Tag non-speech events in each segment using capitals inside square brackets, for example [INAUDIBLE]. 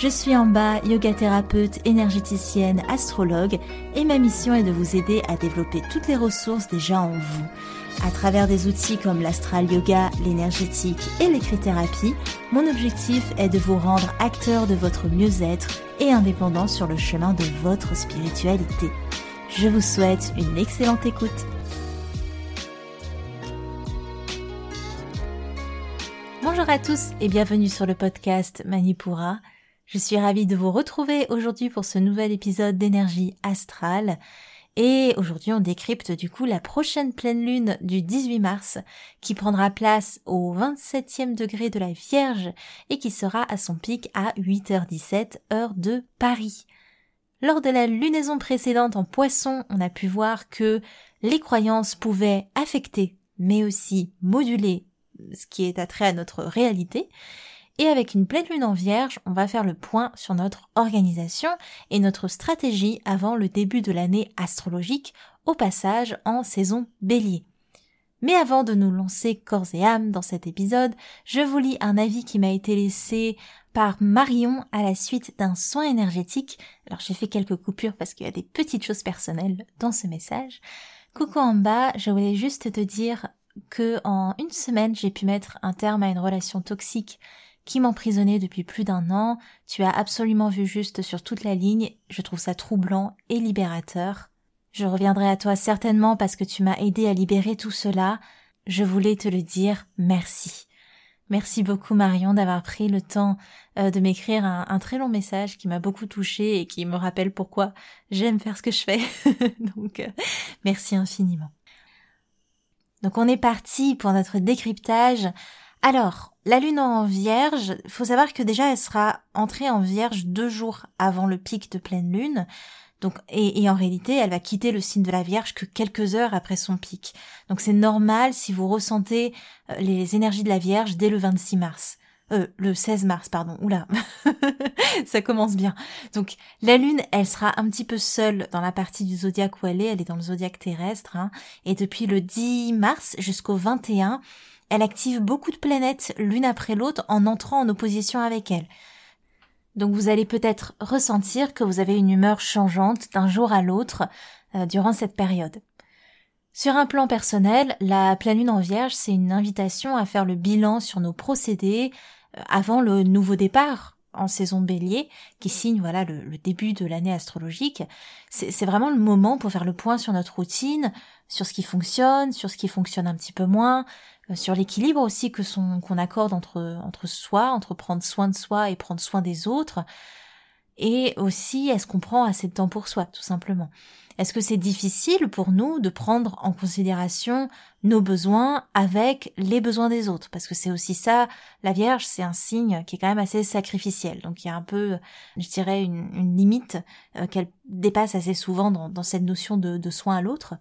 Je suis en bas, yoga thérapeute, énergéticienne, astrologue et ma mission est de vous aider à développer toutes les ressources déjà en vous à travers des outils comme l'astral yoga, l'énergétique et l'écrit-thérapie, mon objectif est de vous rendre acteur de votre mieux-être et indépendant sur le chemin de votre spiritualité. Je vous souhaite une excellente écoute. Bonjour à tous et bienvenue sur le podcast Manipura. Je suis ravie de vous retrouver aujourd'hui pour ce nouvel épisode d'énergie astrale. Et aujourd'hui, on décrypte du coup la prochaine pleine lune du 18 mars qui prendra place au 27e degré de la Vierge et qui sera à son pic à 8h17 heure de Paris. Lors de la lunaison précédente en poisson, on a pu voir que les croyances pouvaient affecter mais aussi moduler ce qui est attrait à notre réalité et avec une pleine lune en vierge, on va faire le point sur notre organisation et notre stratégie avant le début de l'année astrologique, au passage en saison bélier. Mais avant de nous lancer corps et âme dans cet épisode, je vous lis un avis qui m'a été laissé par Marion à la suite d'un soin énergétique. Alors j'ai fait quelques coupures parce qu'il y a des petites choses personnelles dans ce message. Coucou en bas, je voulais juste te dire que en une semaine j'ai pu mettre un terme à une relation toxique qui m'emprisonnait depuis plus d'un an. Tu as absolument vu juste sur toute la ligne. Je trouve ça troublant et libérateur. Je reviendrai à toi certainement parce que tu m'as aidé à libérer tout cela. Je voulais te le dire merci. Merci beaucoup Marion d'avoir pris le temps euh, de m'écrire un, très long message qui m'a beaucoup touché et qui me rappelle pourquoi j'aime faire ce que je fais. [LAUGHS] Donc euh, merci infiniment. Donc on est parti pour notre décryptage. Alors, la lune en vierge, faut savoir que déjà elle sera entrée en vierge deux jours avant le pic de pleine lune. Donc, et, en réalité, elle va quitter le signe de la Vierge que quelques heures après son pic. Donc c'est normal si vous ressentez euh, les énergies de la Vierge dès le 26 mars. Euh, le 16 mars, pardon. Oula, [LAUGHS] ça commence bien. Donc la Lune, elle sera un petit peu seule dans la partie du zodiaque où elle est. Elle est dans le zodiaque terrestre. Hein. Et depuis le 10 mars jusqu'au 21, elle active beaucoup de planètes l'une après l'autre en entrant en opposition avec elle. Donc vous allez peut-être ressentir que vous avez une humeur changeante d'un jour à l'autre euh, durant cette période. Sur un plan personnel, la pleine lune en vierge, c'est une invitation à faire le bilan sur nos procédés euh, avant le nouveau départ en saison bélier, qui signe voilà le, début de l'année astrologique. C'est vraiment le moment pour faire le point sur notre routine, sur ce qui fonctionne, sur ce qui fonctionne un petit peu moins, sur l'équilibre aussi que son qu'on accorde entre entre soi, entre prendre soin de soi et prendre soin des autres, et aussi est-ce qu'on prend assez de temps pour soi, tout simplement? Est-ce que c'est difficile pour nous de prendre en considération nos besoins avec les besoins des autres? Parce que c'est aussi ça, la Vierge, c'est un signe qui est quand même assez sacrificiel. Donc il y a un peu, je dirais, une, limite euh, qu'elle dépasse assez souvent dans, dans cette notion de, de soin à l'autre.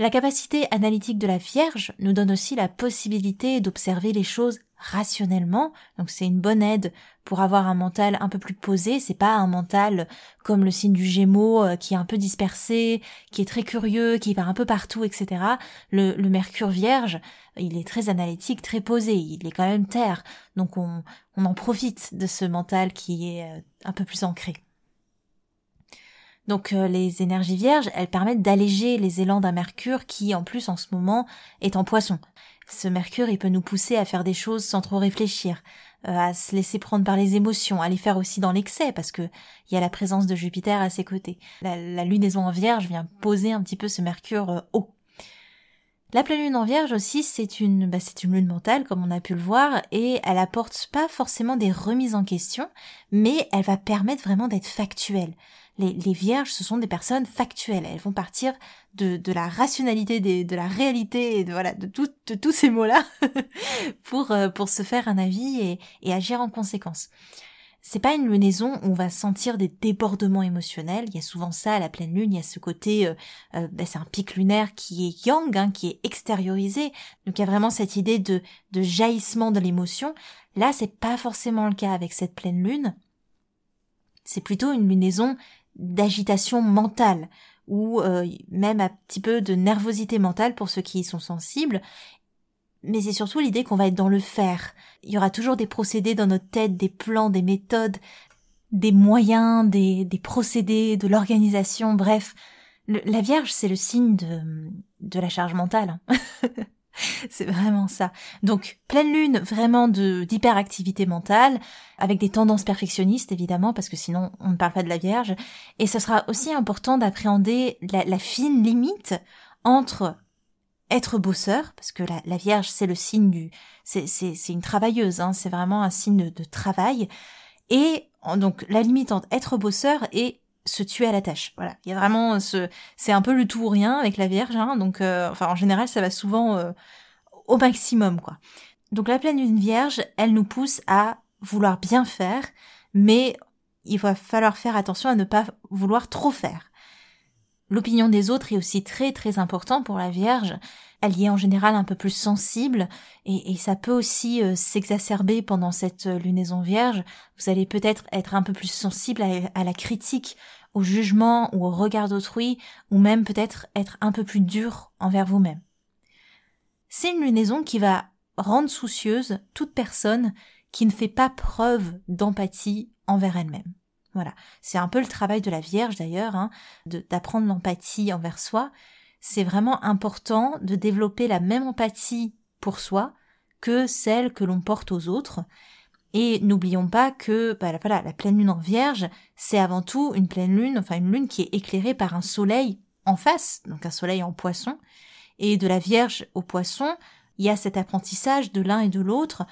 La capacité analytique de la Vierge nous donne aussi la possibilité d'observer les choses rationnellement. Donc c'est une bonne aide pour avoir un mental un peu plus posé. C'est pas un mental comme le signe du Gémeaux euh, qui est un peu dispersé, qui est très curieux, qui va un peu partout, etc. Le, Mercure Vierge, il est très analytique, très posé. Il est quand même terre. Donc on, en profite de ce mental qui est euh, un peu plus ancré. Donc euh, les énergies vierges, elles permettent d'alléger les élans d'un Mercure qui en plus en ce moment est en poisson. Ce Mercure, il peut nous pousser à faire des choses sans trop réfléchir, euh, à se laisser prendre par les émotions, à les faire aussi dans l'excès parce que il y a la présence de Jupiter à ses côtés. La, lunaison en Vierge vient poser un petit peu ce Mercure euh, haut. La pleine lune en Vierge aussi, c'est une, bah, c'est une lune mentale comme on a pu le voir et elle apporte pas forcément des remises en question, mais elle va permettre vraiment d'être factuelle les, vierges, ce sont des personnes factuelles. Elles vont partir de, la rationalité, de la réalité, de, voilà, de, tous ces mots-là [LAUGHS] pour, euh, pour se faire un avis et, agir en conséquence. c'est pas une lunaison où on va sentir des débordements émotionnels. Il y a souvent ça à la pleine lune. Il y a ce côté, euh, euh, ben, c'est un pic lunaire qui est yang, hein, qui est extériorisé. Donc il y a vraiment cette idée de, de jaillissement de l'émotion. Là, c'est pas forcément le cas avec cette pleine lune. C'est plutôt une lunaison d'agitation mentale ou euh, même un petit peu de nervosité mentale pour ceux qui y sont sensibles. Mais c'est surtout l'idée qu'on va être dans le faire. Il y aura toujours des procédés dans notre tête, des plans, des méthodes, des moyens, des, des procédés, de l'organisation, bref. la Vierge, c'est le signe de, de la charge mentale. [LAUGHS] [LAUGHS] C'est vraiment ça. Donc, pleine lune, vraiment de d'hyperactivité mentale, avec des tendances perfectionnistes, évidemment, parce que sinon, on ne parle pas de la Vierge. Et ce sera aussi important d'appréhender la, fine limite entre être bosseur, parce que la, Vierge, c'est le signe du... C'est, c'est, c'est une travailleuse, hein, c'est vraiment un signe de travail. Et donc, la limite entre être bosseur et se tuer à la tâche. Voilà, il y a vraiment ce, c'est un peu le tout ou rien avec la Vierge. Hein, donc, euh, enfin, en général, ça va souvent euh, au maximum, quoi. Donc, la pleine lune Vierge, elle nous pousse à vouloir bien faire, mais il va falloir faire attention à ne pas vouloir trop faire. L'opinion des autres est aussi très très important pour la Vierge. Elle y est en général un peu plus sensible et, ça peut aussi euh, s'exacerber pendant cette lunaison Vierge. Vous allez peut-être être un peu plus sensible à, la critique, au jugement ou au regard d'autrui, ou même peut-être être un peu plus dur envers vous-même. C'est une lunaison qui va rendre soucieuse toute personne qui ne fait pas preuve d'empathie envers elle-même. Voilà, c'est un peu le travail de la Vierge d'ailleurs, hein, d'apprendre l'empathie envers soi. C'est vraiment important de développer la même empathie pour soi que celle que l'on porte aux autres. Et n'oublions pas que bah, voilà, la pleine lune en Vierge, c'est avant tout une pleine lune, enfin une lune qui est éclairée par un soleil en face, donc un soleil en poisson. Et de la Vierge au poisson, il y a cet apprentissage de l'un et de l'autre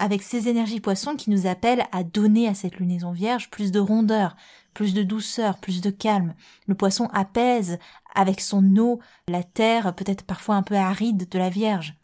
avec ces énergies poissons qui nous appellent à donner à cette lunaison vierge plus de rondeur, plus de douceur, plus de calme. Le poisson apaise avec son eau la terre peut-être parfois un peu aride de la vierge.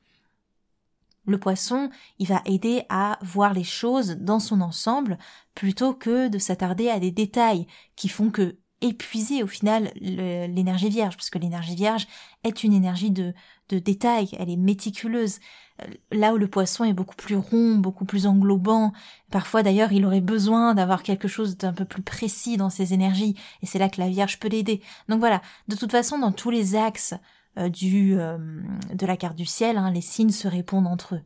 Le poisson, il va aider à voir les choses dans son ensemble plutôt que de s'attarder à des détails qui font que épuiser au final l'énergie vierge, parce que l'énergie vierge est une énergie de, de détail, elle est méticuleuse. Euh, là où le poisson est beaucoup plus rond, beaucoup plus englobant, parfois d'ailleurs il aurait besoin d'avoir quelque chose d'un peu plus précis dans ses énergies, et c'est là que la Vierge peut l'aider. Donc voilà, de toute façon dans tous les axes euh, du euh, de la carte du ciel, hein, les signes se répondent entre eux.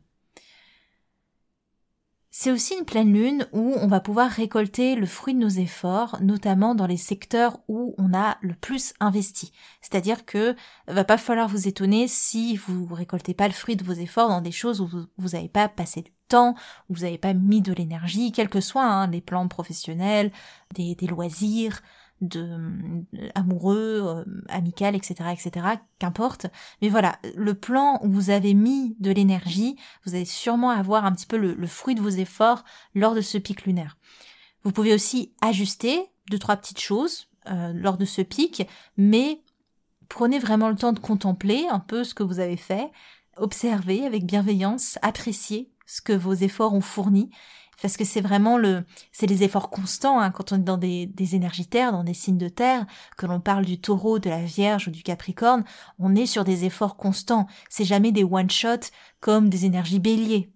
C'est aussi une pleine lune où on va pouvoir récolter le fruit de nos efforts, notamment dans les secteurs où on a le plus investi. C'est-à-dire que va pas falloir vous étonner si vous récoltez pas le fruit de vos efforts dans des choses où vous n'avez pas passé du temps, où vous n'avez pas mis de l'énergie, quels que soient hein, les plans professionnels, des loisirs, de amoureux, euh, amical, etc., etc., qu'importe. Mais voilà, le plan où vous avez mis de l'énergie, vous allez sûrement avoir un petit peu le, fruit de vos efforts lors de ce pic lunaire. Vous pouvez aussi ajuster deux trois petites choses euh, lors de ce pic, mais prenez vraiment le temps de contempler un peu ce que vous avez fait, observez avec bienveillance, appréciez ce que vos efforts ont fourni parce que c'est vraiment le, c'est les efforts constants hein, quand on est dans des, énergies terre, dans des signes de terre, que l'on parle du Taureau, de la Vierge ou du Capricorne, on est sur des efforts constants. C'est jamais des one shot comme des énergies Bélier.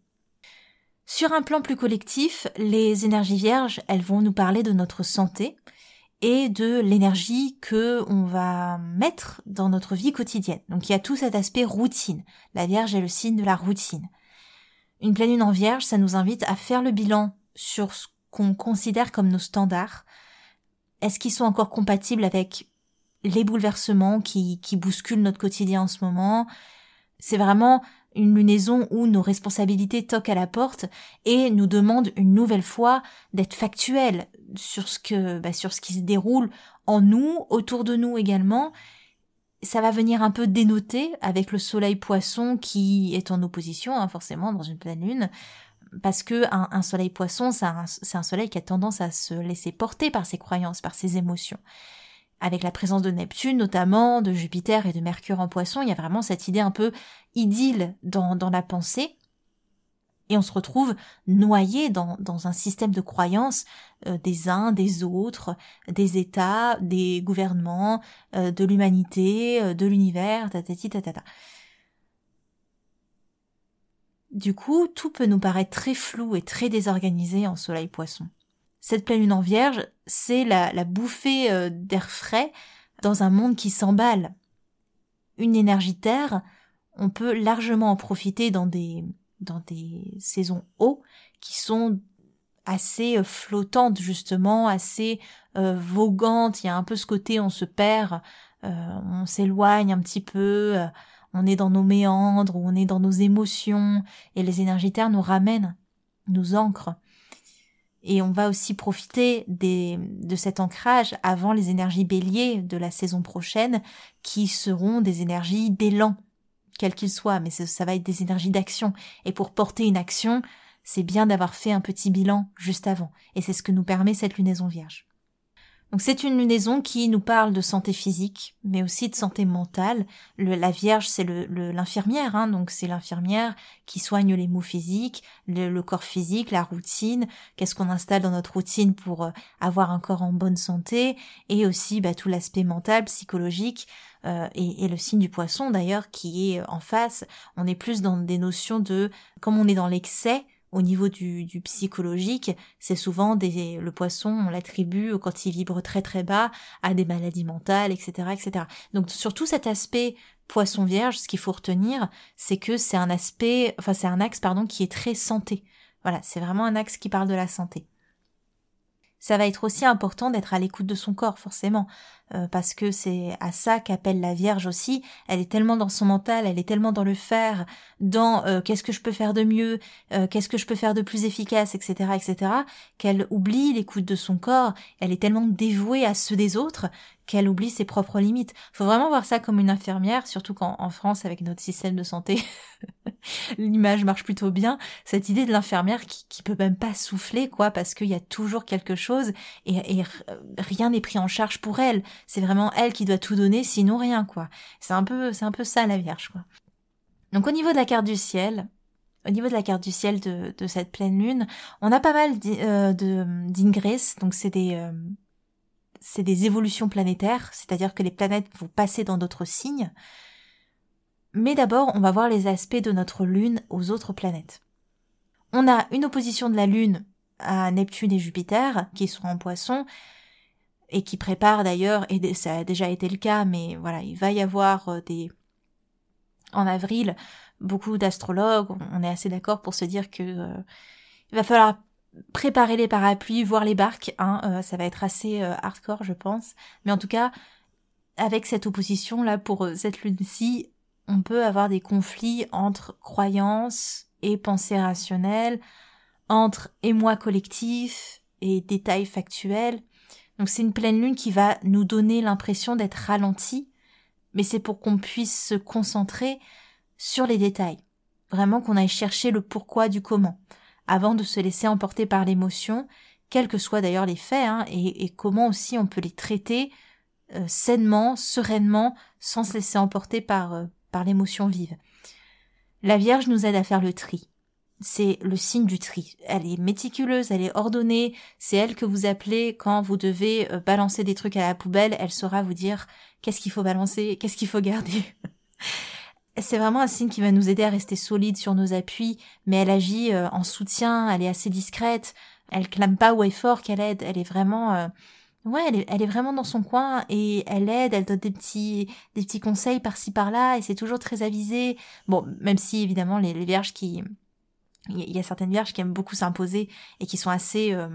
Sur un plan plus collectif, les énergies Vierges, elles vont nous parler de notre santé et de l'énergie que on va mettre dans notre vie quotidienne. Donc il y a tout cet aspect routine. La Vierge est le signe de la routine. Une pleine lune en vierge, ça nous invite à faire le bilan sur ce qu'on considère comme nos standards. Est-ce qu'ils sont encore compatibles avec les bouleversements qui, bousculent notre quotidien en ce moment? C'est vraiment une lunaison où nos responsabilités toquent à la porte et nous demandent une nouvelle fois d'être factuels sur ce que, bah, sur ce qui se déroule en nous, autour de nous également, ça va venir un peu dénoter avec le soleil poisson qui est en opposition, hein, forcément, dans une pleine lune. Parce que un, soleil poisson, c'est un, soleil qui a tendance à se laisser porter par ses croyances, par ses émotions. Avec la présence de Neptune, notamment, de Jupiter et de Mercure en poisson, il y a vraiment cette idée un peu idylle dans, dans la pensée. Et on se retrouve noyé dans, dans un système de croyances euh, des uns, des autres, des États, des gouvernements, euh, de l'humanité, euh, de l'univers, tatati tatata. Du coup, tout peut nous paraître très flou et très désorganisé en soleil poisson. Cette pleine lune en vierge, c'est la, la bouffée d'air frais dans un monde qui s'emballe. Une énergie terre, on peut largement en profiter dans des, dans des saisons eau qui sont assez euh, flottantes justement, assez euh, vogantes. Il y a un peu ce côté on se perd, euh, on s'éloigne un petit peu, on est dans nos méandres, on est dans nos émotions, et les énergies terres nous ramènent, nous ancrent. Et on va aussi profiter de cet ancrage avant les énergies béliers de la saison prochaine, qui seront des énergies d'élan, quel qu'il soit, mais ça va être des énergies d'action. Et pour porter une action, c'est bien d'avoir fait un petit bilan juste avant. Et c'est ce que nous permet cette lunaison vierge. Donc c'est une lunaison qui nous parle de santé physique, mais aussi de santé mentale. la Vierge, c'est l'infirmière, le, hein, donc c'est l'infirmière qui soigne les maux physiques, le, corps physique, la routine, qu'est-ce qu'on installe dans notre routine pour euh, avoir un corps en bonne santé, et aussi bah, tout l'aspect mental, psychologique, euh, et, et, le signe du poisson d'ailleurs qui est en face. On est plus dans des notions de, comme on est dans l'excès, au niveau du, du psychologique, c'est souvent des, le poisson, on l'attribue quand il vibre très très bas à des maladies mentales, etc., etc. Donc surtout cet aspect poisson vierge, ce qu'il faut retenir, c'est que c'est un aspect, enfin c'est un axe pardon qui est très santé. Voilà, c'est vraiment un axe qui parle de la santé ça va être aussi important d'être à l'écoute de son corps, forcément, euh, parce que c'est à ça qu'appelle la Vierge aussi. Elle est tellement dans son mental, elle est tellement dans le faire, dans euh, qu'est-ce que je peux faire de mieux, euh, qu'est-ce que je peux faire de plus efficace, etc., etc., qu'elle oublie l'écoute de son corps. Elle est tellement dévouée à ceux des autres qu'elle oublie ses propres limites. Faut vraiment voir ça comme une infirmière, surtout qu'en France, avec notre système de santé, [LAUGHS] l'image marche plutôt bien. Cette idée de l'infirmière qui, qui peut même pas souffler, quoi, parce qu'il y a toujours quelque chose et, rien n'est pris en charge pour elle. C'est vraiment elle qui doit tout donner, sinon rien, quoi. C'est un peu, c'est un peu ça la Vierge, quoi. Donc au niveau de la carte du ciel, au niveau de la carte du ciel de, de cette pleine lune, on a pas mal euh, d'ingress, donc c'est des euh, c'est des évolutions planétaires, c'est-à-dire que les planètes vont passer dans d'autres signes. Mais d'abord, on va voir les aspects de notre Lune aux autres planètes. On a une opposition de la Lune à Neptune et Jupiter, qui sont en poisson, et qui préparent d'ailleurs, et ça a déjà été le cas, mais voilà, il va y avoir euh, des... En avril, beaucoup d'astrologues, on est assez d'accord pour se dire que euh, il va falloir préparer les parapluies, voir les barques, hein, euh, ça va être assez euh, hardcore, je pense. Mais en tout cas, avec cette opposition là pour euh, cette lune-ci, on peut avoir des conflits entre croyances et pensées rationnelles, entre émoi collectif et détails factuels. Donc c'est une pleine lune qui va nous donner l'impression d'être ralenti, mais c'est pour qu'on puisse se concentrer sur les détails. Vraiment qu'on aille chercher le pourquoi du comment avant de se laisser emporter par l'émotion, quels que soient d'ailleurs les faits, hein, et, comment aussi on peut les traiter euh, sainement, sereinement, sans se laisser emporter par, euh, par l'émotion vive. La Vierge nous aide à faire le tri. C'est le signe du tri. Elle est méticuleuse, elle est ordonnée, c'est elle que vous appelez quand vous devez euh, balancer des trucs à la poubelle, elle saura vous dire qu'est-ce qu'il faut balancer, qu'est-ce qu'il faut garder. [LAUGHS] c'est vraiment un signe qui va nous aider à rester solide sur nos appuis, mais elle agit euh, en soutien, elle est assez discrète, elle clame pas ou est fort qu'elle aide, elle est vraiment euh, ouais, elle est, vraiment dans son coin et elle aide, elle donne des petits des petits conseils par-ci par-là et c'est toujours très avisé. Bon, même si évidemment les, vierges qui il y a certaines vierges qui aiment beaucoup s'imposer et qui sont assez euh,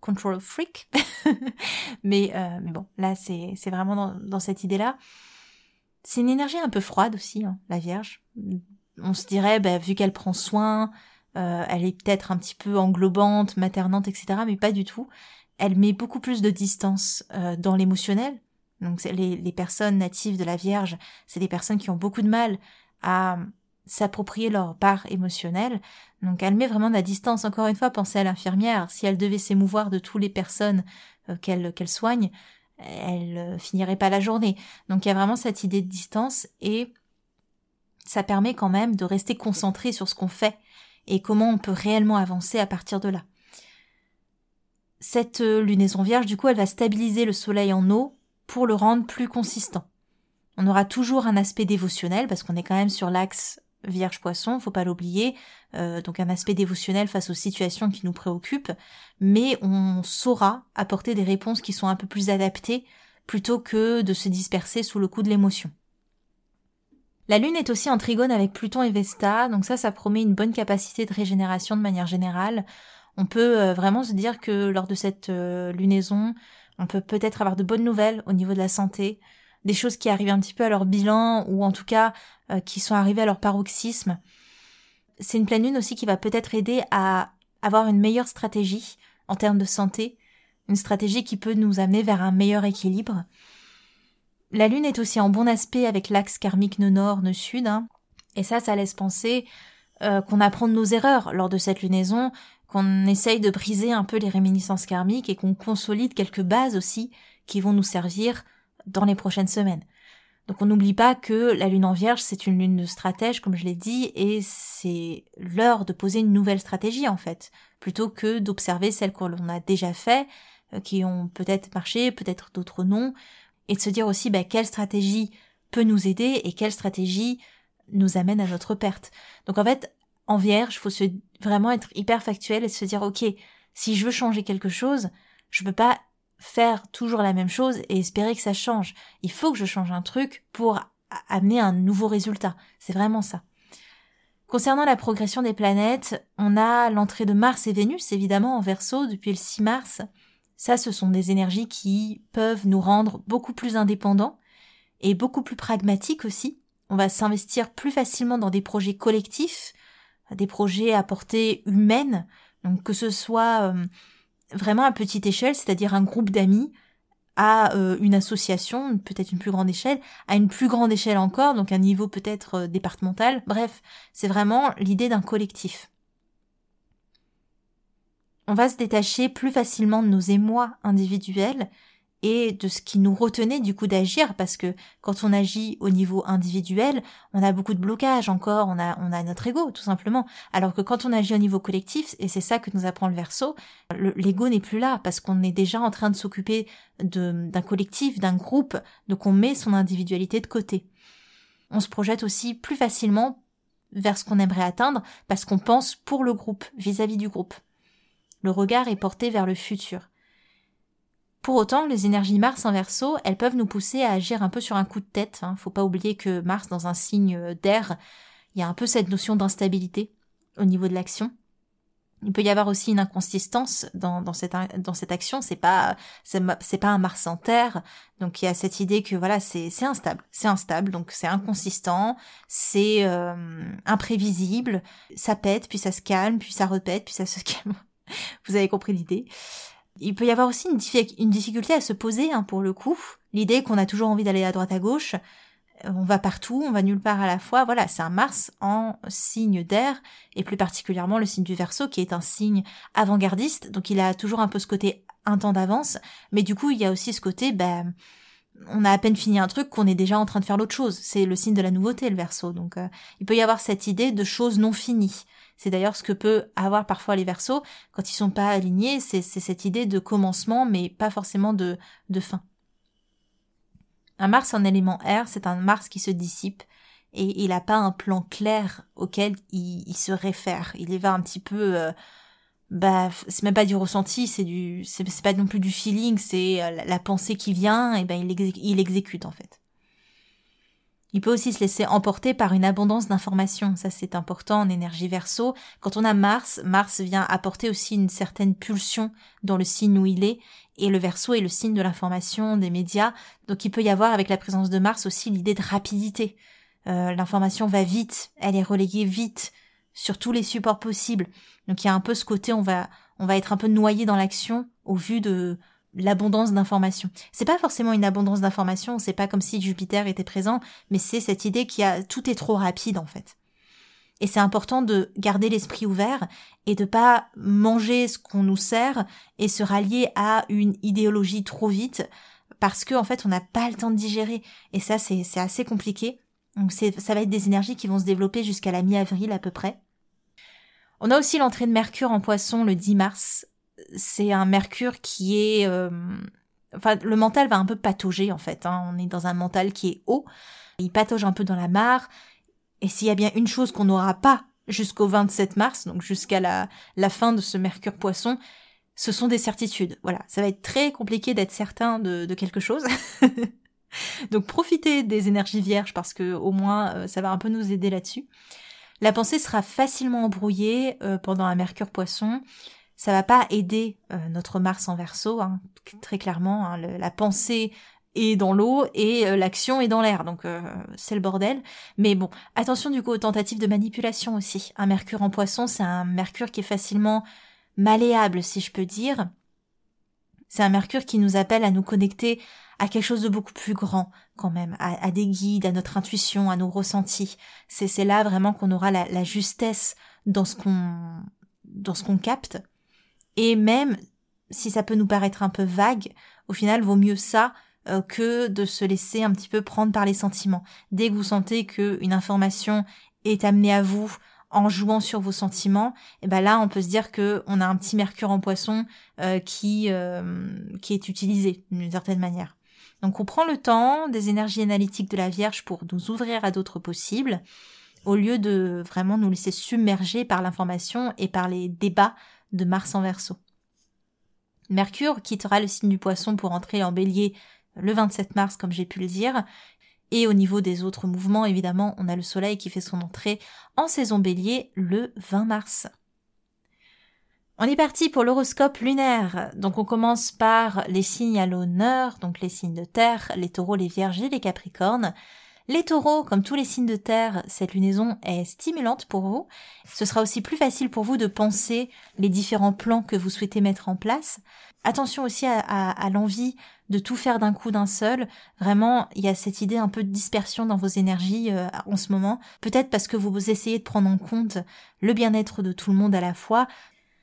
control freak. [LAUGHS] mais mais bon, là c'est c'est vraiment dans, dans cette idée-là. C'est une énergie un peu froide aussi, hein, la Vierge. On se dirait, bah, vu qu'elle prend soin, euh, elle est peut-être un petit peu englobante, maternante, etc., mais pas du tout. Elle met beaucoup plus de distance euh, dans l'émotionnel. Donc les, les personnes natives de la Vierge, c'est des personnes qui ont beaucoup de mal à s'approprier leur part émotionnelle. Donc elle met vraiment de la distance. Encore une fois, pensez à l'infirmière. Si elle devait s'émouvoir de toutes les personnes euh, qu'elle qu'elle soigne, elle euh, finirait pas la journée. Donc il y a vraiment cette idée de distance et ça permet quand même de rester concentré sur ce qu'on fait et comment on peut réellement avancer à partir de là. Cette euh, lunaison vierge, du coup, elle va stabiliser le soleil en eau pour le rendre plus consistant. On aura toujours un aspect dévotionnel parce qu'on est quand même sur l'axe Vierge Poisson, faut pas l'oublier, euh, donc un aspect dévotionnel face aux situations qui nous préoccupent, mais on saura apporter des réponses qui sont un peu plus adaptées plutôt que de se disperser sous le coup de l'émotion. La Lune est aussi en trigone avec Pluton et Vesta, donc ça, ça promet une bonne capacité de régénération de manière générale. On peut euh, vraiment se dire que lors de cette euh, lunaison, on peut peut-être avoir de bonnes nouvelles au niveau de la santé, des choses qui arrivent un petit peu à leur bilan ou en tout cas euh, qui sont arrivées à leur paroxysme. C'est une pleine lune aussi qui va peut-être aider à avoir une meilleure stratégie en termes de santé, une stratégie qui peut nous amener vers un meilleur équilibre. La lune est aussi en bon aspect avec l'axe karmique nord-nord-sud, hein, et ça, ça laisse penser euh, qu'on apprend nos erreurs lors de cette lunaison, qu'on essaye de briser un peu les réminiscences karmiques et qu'on consolide quelques bases aussi qui vont nous servir dans les prochaines semaines. Donc on n'oublie pas que la lune en vierge, c'est une lune de stratège, comme je l'ai dit, et c'est l'heure de poser une nouvelle stratégie, en fait, plutôt que d'observer celles que l'on a déjà fait, euh, qui ont peut-être marché, peut-être d'autres non, et de se dire aussi bah, quelle stratégie peut nous aider et quelle stratégie nous amène à notre perte. Donc en fait, en vierge, faut vraiment être hyper factuel et se dire, ok, si je veux changer quelque chose, je peux pas faire toujours la même chose et espérer que ça change. Il faut que je change un truc pour amener un nouveau résultat. C'est vraiment ça. Concernant la progression des planètes, on a l'entrée de Mars et Vénus, évidemment, en verso depuis le 6 mars. Ça, ce sont des énergies qui peuvent nous rendre beaucoup plus indépendants et beaucoup plus pragmatiques aussi. On va s'investir plus facilement dans des projets collectifs, des projets à portée humaine, donc que ce soit euh, vraiment à petite échelle, c'est-à-dire un groupe d'amis, à euh, une association, peut-être une plus grande échelle, à une plus grande échelle encore, donc un niveau peut-être euh, départemental. Bref, c'est vraiment l'idée d'un collectif. On va se détacher plus facilement de nos émois individuels et de ce qui nous retenait du coup d'agir parce que quand on agit au niveau individuel, on a beaucoup de blocages encore, on a, on a notre ego tout simplement. Alors que quand on agit au niveau collectif, et c'est ça que nous apprend le verso, l'ego n'est plus là parce qu'on est déjà en train de s'occuper d'un collectif, d'un groupe, donc on met son individualité de côté. On se projette aussi plus facilement vers ce qu'on aimerait atteindre parce qu'on pense pour le groupe, vis à -vis du groupe. Le regard est porté vers le futur. Pour autant, les énergies Mars en verso, elles peuvent nous pousser à agir un peu sur un coup de tête. Hein. Faut pas oublier que Mars, dans un signe euh, d'air, il y a un peu cette notion d'instabilité au niveau de l'action. Il peut y avoir aussi une inconsistance dans, dans, cette, dans cette action. C'est pas c'est pas un Mars en terre, donc il y a cette idée que voilà c'est c'est instable, c'est instable, donc c'est inconsistant, c'est euh, imprévisible, ça pète puis ça se calme puis ça repète puis ça se [LAUGHS] calme. Vous avez compris l'idée. Il peut y avoir aussi une, difficulté à se poser, hein, pour le coup. L'idée qu'on a toujours envie d'aller à droite à gauche, euh, on va partout, on va nulle part à la fois. Voilà, c'est un Mars en signe d'air, et plus particulièrement le signe du Verseau, qui est un signe avant-gardiste, donc il a toujours un peu ce côté un temps d'avance, mais du coup il y a aussi ce côté, ben, on a à peine fini un truc qu'on est déjà en train de faire l'autre chose. C'est le signe de la nouveauté, le Verseau. Donc euh, il peut y avoir cette idée de choses non finies. C'est d'ailleurs ce que peut avoir parfois les versos quand ils sont pas alignés, c'est cette idée de commencement mais pas forcément de, de fin. Un Mars en élément air, c'est un Mars qui se dissipe et il n'a pas un plan clair auquel il, se réfère. Il y va un petit peu, euh, bah, c'est même pas du ressenti, c'est du, c'est pas non plus du feeling, c'est euh, la, pensée qui vient, et ben il, il exécute en fait. Il peut aussi se laisser emporter par une abondance d'informations. Ça, c'est important en énergie verso. Quand on a Mars, Mars vient apporter aussi une certaine pulsion dans le signe où il est. Et le verso est le signe de l'information, des médias. Donc il peut y avoir avec la présence de Mars aussi l'idée de rapidité. Euh, l'information va vite, elle est relayée vite sur tous les supports possibles. Donc il y a un peu ce côté, on va, on va être un peu noyé dans l'action au vu de, l'abondance d'informations. C'est pas forcément une abondance d'informations, c'est pas comme si Jupiter était présent, mais c'est cette idée qu'il y a tout est trop rapide en fait. Et c'est important de garder l'esprit ouvert et de pas manger ce qu'on nous sert et se rallier à une idéologie trop vite parce que en fait on n'a pas le temps de digérer et ça c'est assez compliqué. Donc ça va être des énergies qui vont se développer jusqu'à la mi-avril à peu près. On a aussi l'entrée de Mercure en poisson le 10 mars. C'est un Mercure qui est... Euh, enfin, le mental va un peu patauger en fait. Hein. On est dans un mental qui est haut. Il patauge un peu dans la mare. Et s'il y a bien une chose qu'on n'aura pas jusqu'au 27 mars, donc jusqu'à la, fin de ce Mercure poisson, ce sont des certitudes. Voilà, ça va être très compliqué d'être certain de, de quelque chose. [LAUGHS] donc profitez des énergies vierges parce que au moins euh, ça va un peu nous aider là-dessus. La pensée sera facilement embrouillée euh, pendant un Mercure Poisson. Ça va pas aider euh, notre Mars en Verseau, hein, très clairement. Hein, la pensée est dans l'eau et euh, l'action est dans l'air, donc c'est le bordel. Mais bon, attention du coup aux tentatives de manipulation aussi. Un Mercure en Poisson, c'est un Mercure qui est facilement malléable, si je peux dire. C'est un Mercure qui nous appelle à nous connecter à quelque chose de beaucoup plus grand quand même, à, des guides, à notre intuition, à nos ressentis. C'est c'est là vraiment qu'on aura la, la, justesse dans ce qu'on dans ce qu'on capte. Et même si ça peut nous paraître un peu vague, au final vaut mieux ça euh, que de se laisser un petit peu prendre par les sentiments. Dès que vous sentez qu'une information est amenée à vous en jouant sur vos sentiments, et ben là on peut se dire que on a un petit mercure en poisson euh, qui euh, qui est utilisé d'une certaine manière. Donc on prend le temps des énergies analytiques de la Vierge pour nous ouvrir à d'autres possibles, au lieu de vraiment nous laisser submerger par l'information et par les débats de Mars en Verseau. Mercure quittera le signe du poisson pour entrer en bélier le 27 mars, comme j'ai pu le dire. Et au niveau des autres mouvements, évidemment, on a le soleil qui fait son entrée en saison bélier le 20 mars. On est parti pour l'horoscope lunaire. Donc on commence par les signes à l'honneur, donc les signes de terre, les taureaux, les vierges et les capricornes. Les taureaux, comme tous les signes de terre, cette lunaison est stimulante pour vous. Ce sera aussi plus facile pour vous de penser les différents plans que vous souhaitez mettre en place. Attention aussi à, l'envie de tout faire d'un coup d'un seul. Vraiment, il y a cette idée un peu de dispersion dans vos énergies euh, en ce moment. Peut-être parce que vous essayez de prendre en compte le bien-être de tout le monde à la fois,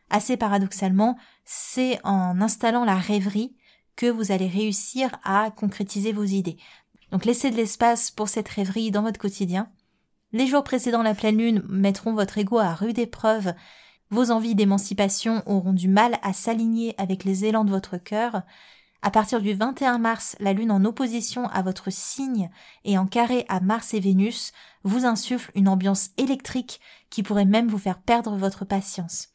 assez paradoxalement, c'est en installant la rêverie que vous allez réussir à concrétiser vos idées. Donc laissez de l'espace pour cette rêverie dans votre quotidien. Les jours précédant la pleine lune mettront votre ego à rude épreuve. Vos envies d'émancipation auront du mal à s'aligner avec les élans de votre cœur. À partir du 21 mars, la lune en opposition à votre signe et en carré à Mars et Vénus vous insuffle une ambiance électrique qui pourrait même vous faire perdre votre patience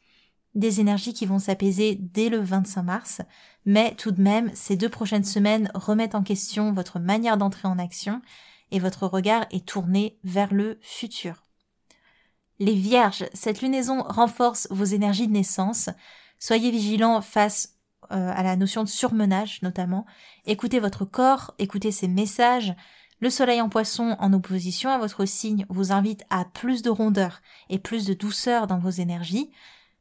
des énergies qui vont s'apaiser dès le 25 mars, mais tout de même, ces deux prochaines semaines remettent en question votre manière d'entrer en action et votre regard est tourné vers le futur. Les vierges, cette lunaison renforce vos énergies de naissance. Soyez vigilants face euh, à la notion de surmenage notamment. Écoutez votre corps, écoutez ses messages. Le soleil en poisson en opposition à votre signe vous invite à plus de rondeur et plus de douceur dans vos énergies.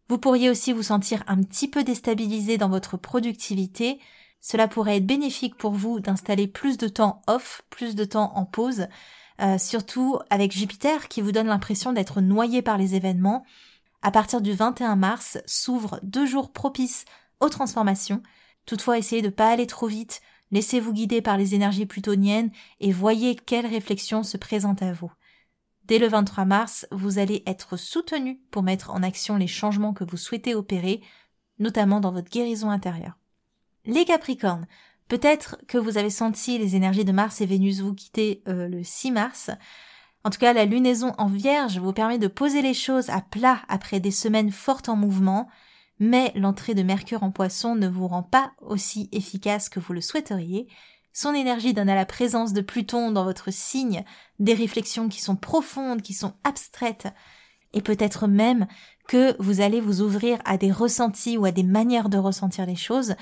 Vous pourriez aussi vous sentir un petit peu déstabilisé dans votre productivité. Cela pourrait être bénéfique pour vous d'installer plus de temps off, plus de temps en pause, euh, surtout avec Jupiter qui vous donne l'impression d'être noyé par les événements. À partir du 21 mars s'ouvrent deux jours propices aux transformations. Toutefois, essayez de ne pas aller trop vite, laissez-vous guider par les énergies plutoniennes et voyez quelles réflexions se présentent à vous. Dès le 23 mars, vous allez être soutenu pour mettre en action les changements que vous souhaitez opérer, notamment dans votre guérison intérieure. Les Capricornes, peut-être que vous avez senti les énergies de Mars et Vénus vous quitter euh, le 6 mars. En tout cas, la lunaison en Vierge vous permet de poser les choses à plat après des semaines fortes en mouvement, mais l'entrée de Mercure en Poisson ne vous rend pas aussi efficace que vous le souhaiteriez, son énergie donne à la présence de Pluton dans votre signe des réflexions qui sont profondes, qui sont abstraites, et peut-être même que vous allez vous ouvrir à des ressentis ou à des manières de ressentir les choses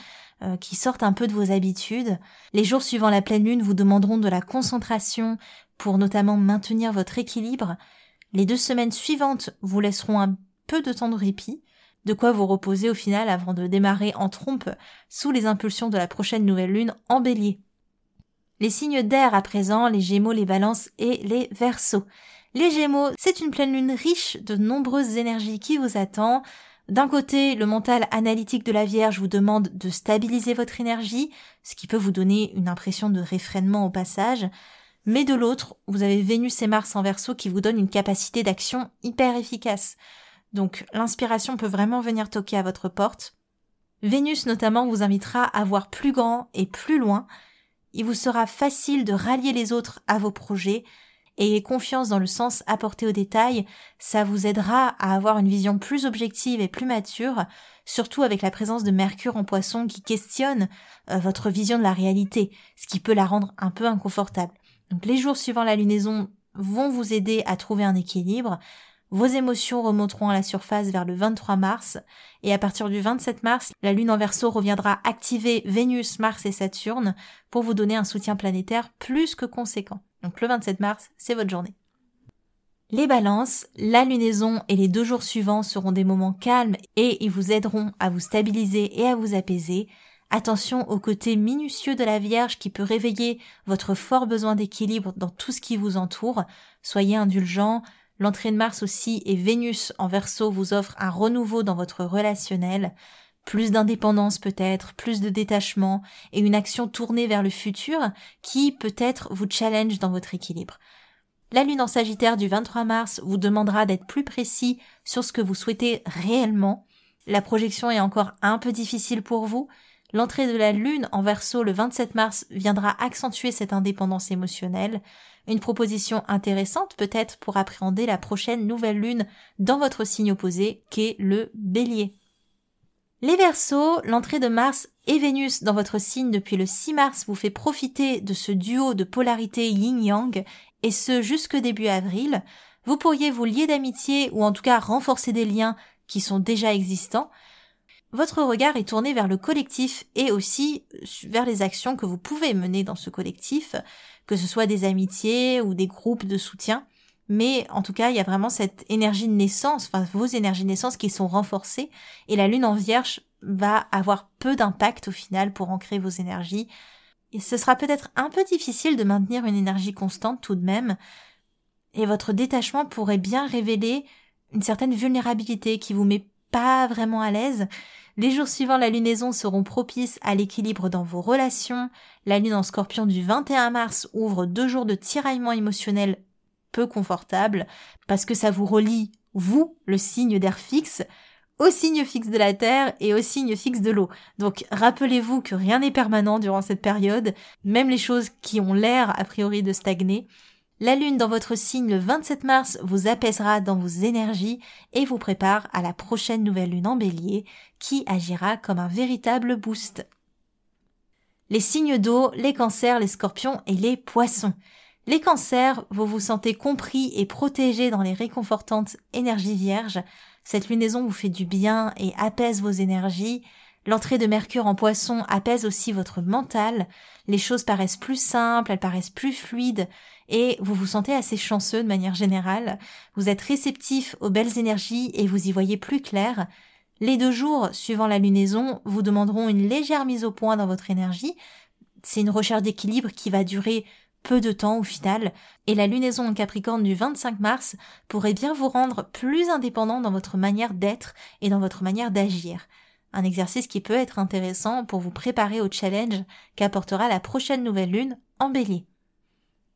euh, qui sortent un peu de vos habitudes. Les jours suivant la pleine lune vous demanderont de la concentration pour notamment maintenir votre équilibre. Les deux semaines suivantes vous laisseront un peu de temps de répit, de quoi vous reposer au final avant de démarrer en trompe sous les impulsions de la prochaine nouvelle lune en bélier. Les signes d'air à présent, les Gémeaux, les Balances et les Verseaux. Les Gémeaux, c'est une pleine lune riche de nombreuses énergies qui vous attend. D'un côté, le mental analytique de la Vierge vous demande de stabiliser votre énergie, ce qui peut vous donner une impression de réfrénement au passage. Mais de l'autre, vous avez Vénus et Mars en Verseau qui vous donnent une capacité d'action hyper efficace. donc l'inspiration peut vraiment venir toquer à votre porte. Vénus notamment vous invitera à voir plus grand et plus loin. Il vous sera facile de rallier les autres à vos projets, Ayez confiance dans le sens apporté aux détails, ça vous aidera à avoir une vision plus objective et plus mature, surtout avec la présence de Mercure en poisson qui questionne euh, votre vision de la réalité, ce qui peut la rendre un peu inconfortable. Donc les jours suivant la lunaison vont vous aider à trouver un équilibre, vos émotions remonteront à la surface vers le 23 mars, et à partir du 27 mars, la Lune en Verseau reviendra activer Vénus, Mars et Saturne pour vous donner un soutien planétaire plus que conséquent. Donc le 27 mars, c'est votre journée. Les balances, la lunaison et les deux jours suivants seront des moments calmes et ils vous aideront à vous stabiliser et à vous apaiser. Attention au côté minutieux de la Vierge qui peut réveiller votre fort besoin d'équilibre dans tout ce qui vous entoure. Soyez indulgents. L'entrée de Mars aussi et Vénus en verso vous offre un renouveau dans votre relationnel plus d'indépendance peut-être, plus de détachement et une action tournée vers le futur qui peut-être vous challenge dans votre équilibre. La lune en Sagittaire du 23 mars vous demandera d'être plus précis sur ce que vous souhaitez réellement. La projection est encore un peu difficile pour vous. L'entrée de la lune en Verseau le 27 mars viendra accentuer cette indépendance émotionnelle. Une proposition intéressante peut-être pour appréhender la prochaine nouvelle lune dans votre signe opposé qu'est le Bélier. Les Verseaux, l'entrée de Mars et Vénus dans votre signe depuis le 6 mars vous fait profiter de ce duo de polarité yin-yang et ce jusque début avril. Vous pourriez vous lier d'amitié ou en tout cas renforcer des liens qui sont déjà existants. Votre regard est tourné vers le collectif et aussi vers les actions que vous pouvez mener dans ce collectif, que ce soit des amitiés ou des groupes de soutien. Mais en tout cas, il y a vraiment cette énergie de naissance, enfin vos énergies de naissance qui sont renforcées, et la lune en vierge va avoir peu d'impact au final pour ancrer vos énergies. Et ce sera peut-être un peu difficile de maintenir une énergie constante tout de même, et votre détachement pourrait bien révéler une certaine vulnérabilité qui vous met pas vraiment à l'aise. Les jours suivants la lunaison seront propices à l'équilibre dans vos relations. La lune en scorpion du 21 mars ouvre deux jours de tiraillement émotionnel peu confortable parce que ça vous relie, vous, le signe d'air fixe, au signe fixe de la Terre et au signe fixe de l'eau. Donc rappelez-vous que rien n'est permanent durant cette période, même les choses qui ont l'air a priori de stagner. La Lune dans votre signe le 27 mars vous apaisera dans vos énergies et vous prépare à la prochaine nouvelle Lune en bélier qui agira comme un véritable boost. Les signes d'eau, les cancers, les scorpions et les poissons. Les cancers, vous vous sentez compris et protégé dans les réconfortantes énergies vierges. Cette lunaison vous fait du bien et apaise vos énergies. L'entrée de Mercure en poisson apaise aussi votre mental. Les choses paraissent plus simples, elles paraissent plus fluides et vous vous sentez assez chanceux de manière générale. Vous êtes réceptif aux belles énergies et vous y voyez plus clair. Les deux jours suivant la lunaison vous demanderont une légère mise au point dans votre énergie. C'est une recherche d'équilibre qui va durer peu de temps au final, et la lunaison en Capricorne du 25 mars pourrait bien vous rendre plus indépendant dans votre manière d'être et dans votre manière d'agir. Un exercice qui peut être intéressant pour vous préparer au challenge qu'apportera la prochaine nouvelle lune en bélier.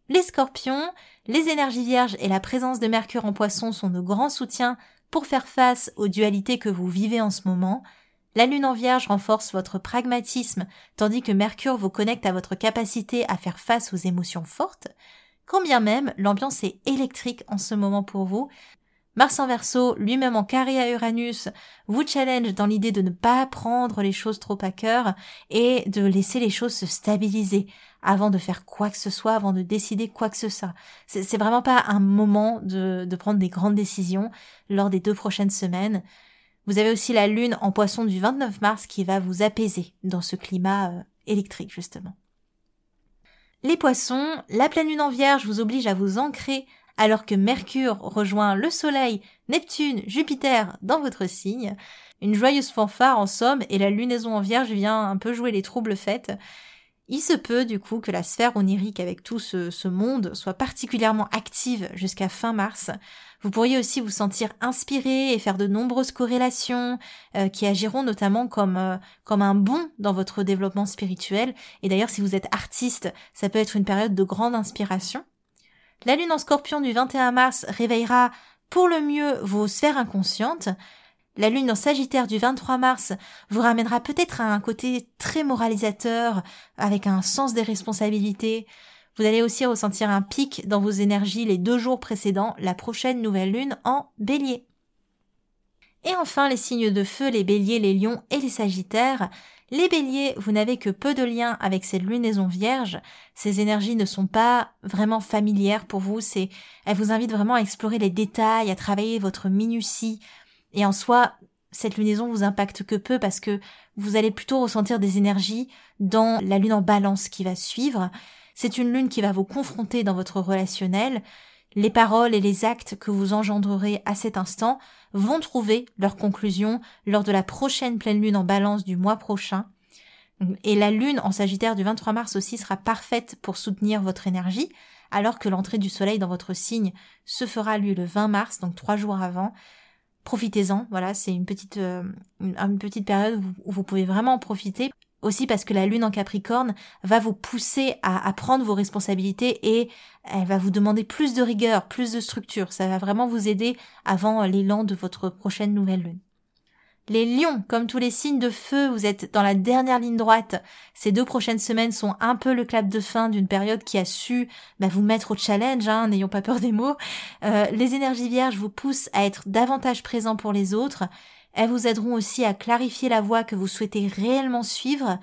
Les scorpions, les énergies vierges et la présence de Mercure en poisson sont de grands soutiens pour faire face aux dualités que vous vivez en ce moment, la lune en vierge renforce votre pragmatisme, tandis que Mercure vous connecte à votre capacité à faire face aux émotions fortes. Quand bien même l'ambiance est électrique en ce moment pour vous, Mars en verso, lui-même en carré à Uranus, vous challenge dans l'idée de ne pas prendre les choses trop à cœur et de laisser les choses se stabiliser avant de faire quoi que ce soit, avant de décider quoi que ce soit. C'est vraiment pas un moment de, prendre des grandes décisions lors des deux prochaines semaines. Vous avez aussi la lune en poisson du 29 mars qui va vous apaiser dans ce climat euh, électrique justement. Les poissons, la pleine lune en vierge vous oblige à vous ancrer alors que Mercure rejoint le Soleil, Neptune, Jupiter dans votre signe. Une joyeuse fanfare en somme et la lunaison en vierge vient un peu jouer les troubles fêtes. Il se peut du coup que la sphère onirique avec tout ce, monde soit particulièrement active jusqu'à fin mars. Vous pourriez aussi vous sentir inspiré et faire de nombreuses corrélations euh, qui agiront notamment comme, euh, comme un bond dans votre développement spirituel. Et d'ailleurs si vous êtes artiste, ça peut être une période de grande inspiration. La lune en scorpion du 21 mars réveillera pour le mieux vos sphères inconscientes. La lune en Sagittaire du 23 mars vous ramènera peut-être à un côté très moralisateur, avec un sens des responsabilités. Vous allez aussi ressentir un pic dans vos énergies les deux jours précédents la prochaine nouvelle lune en bélier. Et enfin, les signes de feu, les béliers, les lions et les sagittaires. Les béliers, vous n'avez que peu de liens avec cette lunaison vierge. Ces énergies ne sont pas vraiment familières pour vous. C'est, elles vous invitent vraiment à explorer les détails, à travailler votre minutie. Et en soi, cette lunaison vous impacte que peu parce que vous allez plutôt ressentir des énergies dans la lune en balance qui va suivre. C'est une lune qui va vous confronter dans votre relationnel. Les paroles et les actes que vous engendrerez à cet instant vont trouver leur conclusion lors de la prochaine pleine lune en balance du mois prochain. Et la lune en Sagittaire du 23 mars aussi sera parfaite pour soutenir votre énergie, alors que l'entrée du soleil dans votre signe se fera lui le 20 mars, donc trois jours avant. Profitez-en, voilà, c'est une petite, euh, une, petite période où vous pouvez vraiment en profiter aussi parce que la lune en Capricorne va vous pousser à, prendre vos responsabilités et elle va vous demander plus de rigueur, plus de structure. Ça va vraiment vous aider avant l'élan de votre prochaine nouvelle lune. Les lions, comme tous les signes de feu, vous êtes dans la dernière ligne droite. Ces deux prochaines semaines sont un peu le clap de fin d'une période qui a su bah, vous mettre au challenge, hein, n'ayons pas peur des mots. Euh, les énergies vierges vous poussent à être davantage présents pour les autres elles vous aideront aussi à clarifier la voie que vous souhaitez réellement suivre.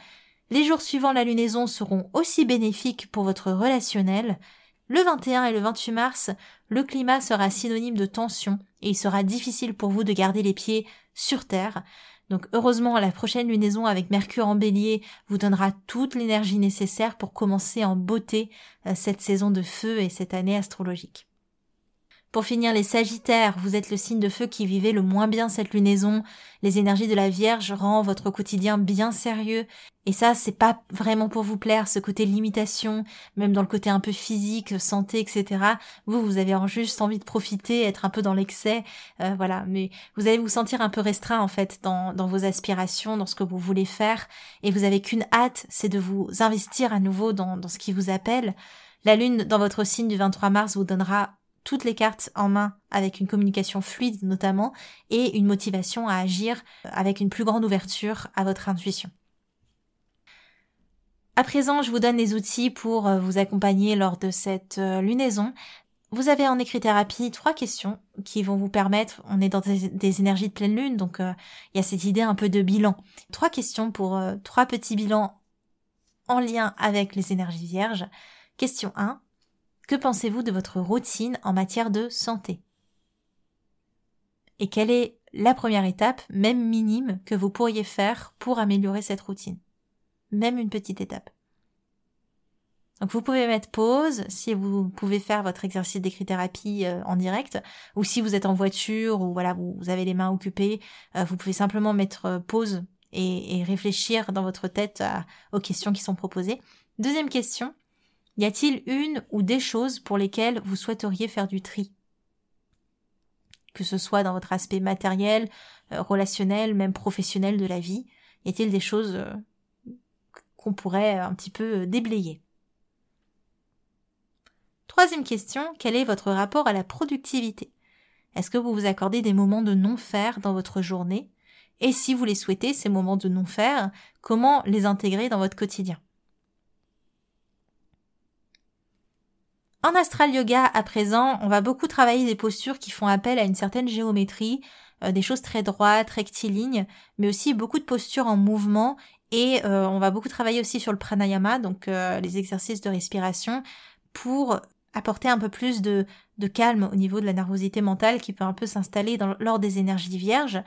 Les jours suivant la lunaison seront aussi bénéfiques pour votre relationnel. Le 21 et le 28 mars, le climat sera synonyme de tension et il sera difficile pour vous de garder les pieds sur terre. Donc heureusement, la prochaine lunaison avec Mercure en bélier vous donnera toute l'énergie nécessaire pour commencer en beauté euh, cette saison de feu et cette année astrologique. Pour finir, les Sagittaires, vous êtes le signe de feu qui vivait le moins bien cette lunaison. Les énergies de la Vierge rendent votre quotidien bien sérieux. Et ça, c'est pas vraiment pour vous plaire, ce côté limitation, même dans le côté un peu physique, santé, etc. Vous, vous avez juste envie de profiter, être un peu dans l'excès, euh, voilà. Mais vous allez vous sentir un peu restreint, en fait, dans, vos aspirations, dans ce que vous voulez faire. Et vous avez qu'une hâte, c'est de vous investir à nouveau dans ce qui vous appelle. La lune dans votre signe du 23 mars vous donnera toutes les cartes en main avec une communication fluide notamment et une motivation à agir avec une plus grande ouverture à votre intuition. À présent, je vous donne les outils pour euh, vous accompagner lors de cette euh, lunaison. Vous avez en écrit-thérapie trois questions qui vont vous permettre, on est dans des, énergies de pleine lune, donc euh, il y a cette idée un peu de bilan. Trois questions pour trois petits bilans en lien avec les énergies vierges. Question 1. Que pensez-vous de votre routine en matière de santé? Et quelle est la première étape, même minime, que vous pourriez faire pour améliorer cette routine? Même une petite étape. Donc vous pouvez mettre pause si vous pouvez faire votre exercice d'écrit-thérapie euh, en direct ou si vous êtes en voiture ou voilà vous, avez les mains occupées, euh, vous pouvez simplement mettre euh, pause et, et, réfléchir dans votre tête aux questions qui sont proposées. Deuxième question, y a-t-il une ou des choses pour lesquelles vous souhaiteriez faire du tri? Que ce soit dans votre aspect matériel, euh, relationnel, même professionnel de la vie, y a-t-il des choses euh, qu'on pourrait un petit peu euh, déblayer? Troisième question, quel est votre rapport à la productivité? Est-ce que vous vous accordez des moments de non-faire dans votre journée? Et si vous les souhaitez, ces moments de non-faire, comment les intégrer dans votre quotidien? En astral yoga, à présent, on va beaucoup travailler des postures qui font appel à une certaine géométrie, euh, des choses très droites, rectilignes, mais aussi beaucoup de postures en mouvement et euh, on va beaucoup travailler aussi sur le pranayama, donc euh, les exercices de respiration, pour apporter un peu plus de, calme au niveau de la nervosité mentale qui peut un peu s'installer lors des énergies vierges.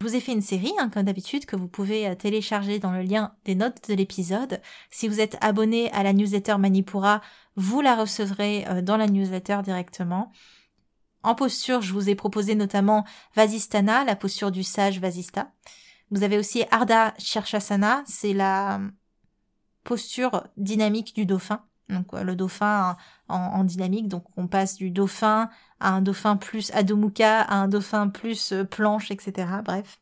Je vous ai fait une série, hein, comme d'habitude, que vous pouvez télécharger dans le lien des notes de l'épisode. Si vous êtes abonné à la newsletter Manipura, vous la recevrez euh, dans la newsletter directement. En posture, je vous ai proposé notamment Vasistana, la posture du sage Vasista. Vous avez aussi Ardha Shirshasana, c'est la posture dynamique du dauphin. Donc le dauphin en, dynamique, donc on passe du dauphin à un dauphin plus Adomukha, à un dauphin plus euh, planche, etc. Bref.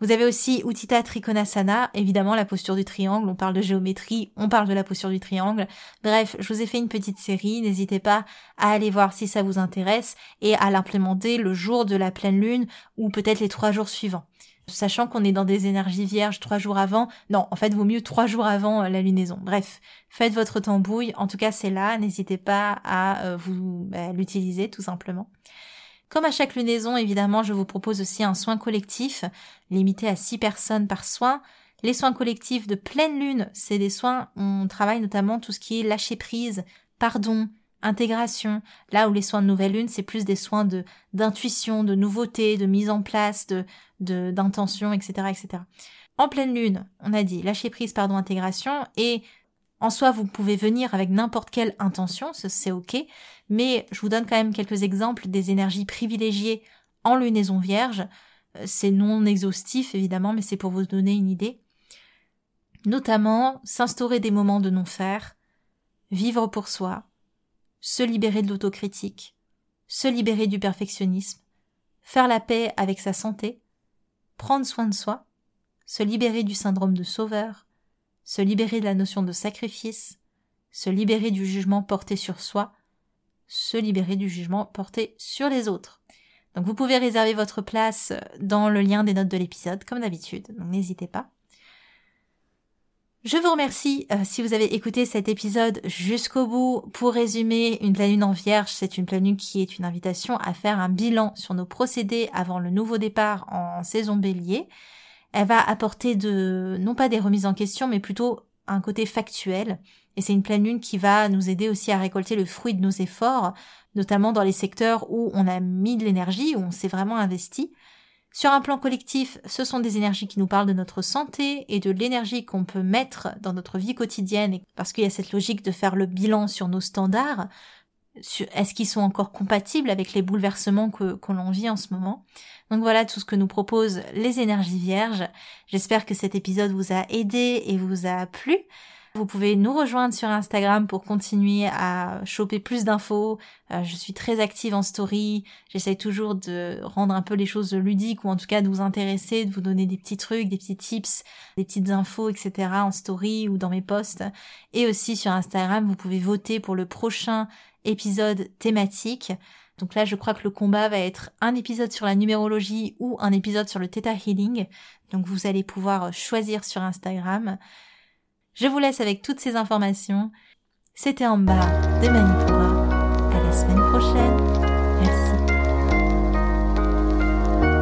Vous avez aussi Uttita Trikonasana, évidemment la posture du triangle, on parle de géométrie, on parle de la posture du triangle. Bref, je vous ai fait une petite série, n'hésitez pas à aller voir si ça vous intéresse et à l'implémenter le jour de la pleine lune ou peut-être les trois jours suivants. Sachant qu'on est dans des énergies vierges trois jours avant, non, en fait, vaut mieux trois jours avant euh, la lunaison. Bref, faites votre tambouille, en tout cas c'est là, n'hésitez pas à euh, vous bah, l'utiliser tout simplement. Comme à chaque lunaison, évidemment, je vous propose aussi un soin collectif, limité à 6 personnes par soin. Les soins collectifs de pleine lune, c'est des soins, on travaille notamment tout ce qui est lâcher prise, pardon, intégration. Là où les soins de nouvelle lune, c'est plus des soins d'intuition, de nouveauté, de mise en place, d'intention, etc., etc. En pleine lune, on a dit lâcher prise, pardon, intégration, et en soi, vous pouvez venir avec n'importe quelle intention, c'est ok, mais je vous donne quand même quelques exemples des énergies privilégiées en lunaison vierge. Euh, c'est non exhaustif évidemment, mais c'est pour vous donner une idée. Notamment, s'instaurer des moments de non-faire, vivre pour soi, se libérer de l'autocritique, se libérer du perfectionnisme, faire la paix avec sa santé, prendre soin de soi, se libérer du syndrome de sauveur, se libérer de la notion de sacrifice, se libérer du jugement porté sur soi, se libérer du jugement porté sur les autres. Donc vous pouvez réserver votre place dans le lien des notes de l'épisode, comme d'habitude, donc n'hésitez pas. Je vous remercie euh, si vous avez écouté cet épisode jusqu'au bout. Pour résumer, une pleine lune en vierge, c'est une pleine qui est une invitation à faire un bilan sur nos procédés avant le nouveau départ en saison bélier elle va apporter de, non pas des remises en question, mais plutôt un côté factuel. Et c'est une pleine lune qui va nous aider aussi à récolter le fruit de nos efforts, notamment dans les secteurs où on a mis de l'énergie, où on s'est vraiment investi. Sur un plan collectif, ce sont des énergies qui nous parlent de notre santé et de l'énergie qu'on peut mettre dans notre vie quotidienne, parce qu'il y a cette logique de faire le bilan sur nos standards, est-ce qu'ils sont encore compatibles avec les bouleversements que, l'on vit en ce moment? Donc voilà tout ce que nous proposent les énergies vierges. J'espère que cet épisode vous a aidé et vous a plu. Vous pouvez nous rejoindre sur Instagram pour continuer à choper plus d'infos. Euh, je suis très active en story. J'essaie toujours de rendre un peu les choses ludiques ou en tout cas de vous intéresser, de vous donner des petits trucs, des petits tips, des petites infos, etc. en story ou dans mes posts. Et aussi sur Instagram, vous pouvez voter pour le prochain épisode thématique. Donc là, je crois que le combat va être un épisode sur la numérologie ou un épisode sur le Theta Healing. Donc vous allez pouvoir choisir sur Instagram. Je vous laisse avec toutes ces informations. C'était en bas de Manipura. À la semaine prochaine. Merci.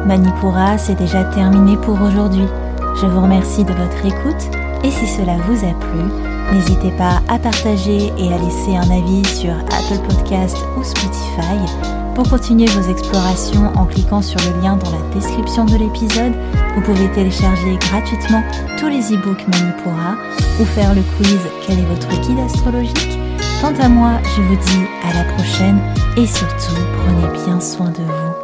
Manipura, c'est déjà terminé pour aujourd'hui. Je vous remercie de votre écoute et si cela vous a plu, N'hésitez pas à partager et à laisser un avis sur Apple Podcast ou Spotify. Pour continuer vos explorations en cliquant sur le lien dans la description de l'épisode, vous pouvez télécharger gratuitement tous les e-books Manipura ou faire le quiz Quel est votre guide astrologique? Quant à moi, je vous dis à la prochaine et surtout prenez bien soin de vous.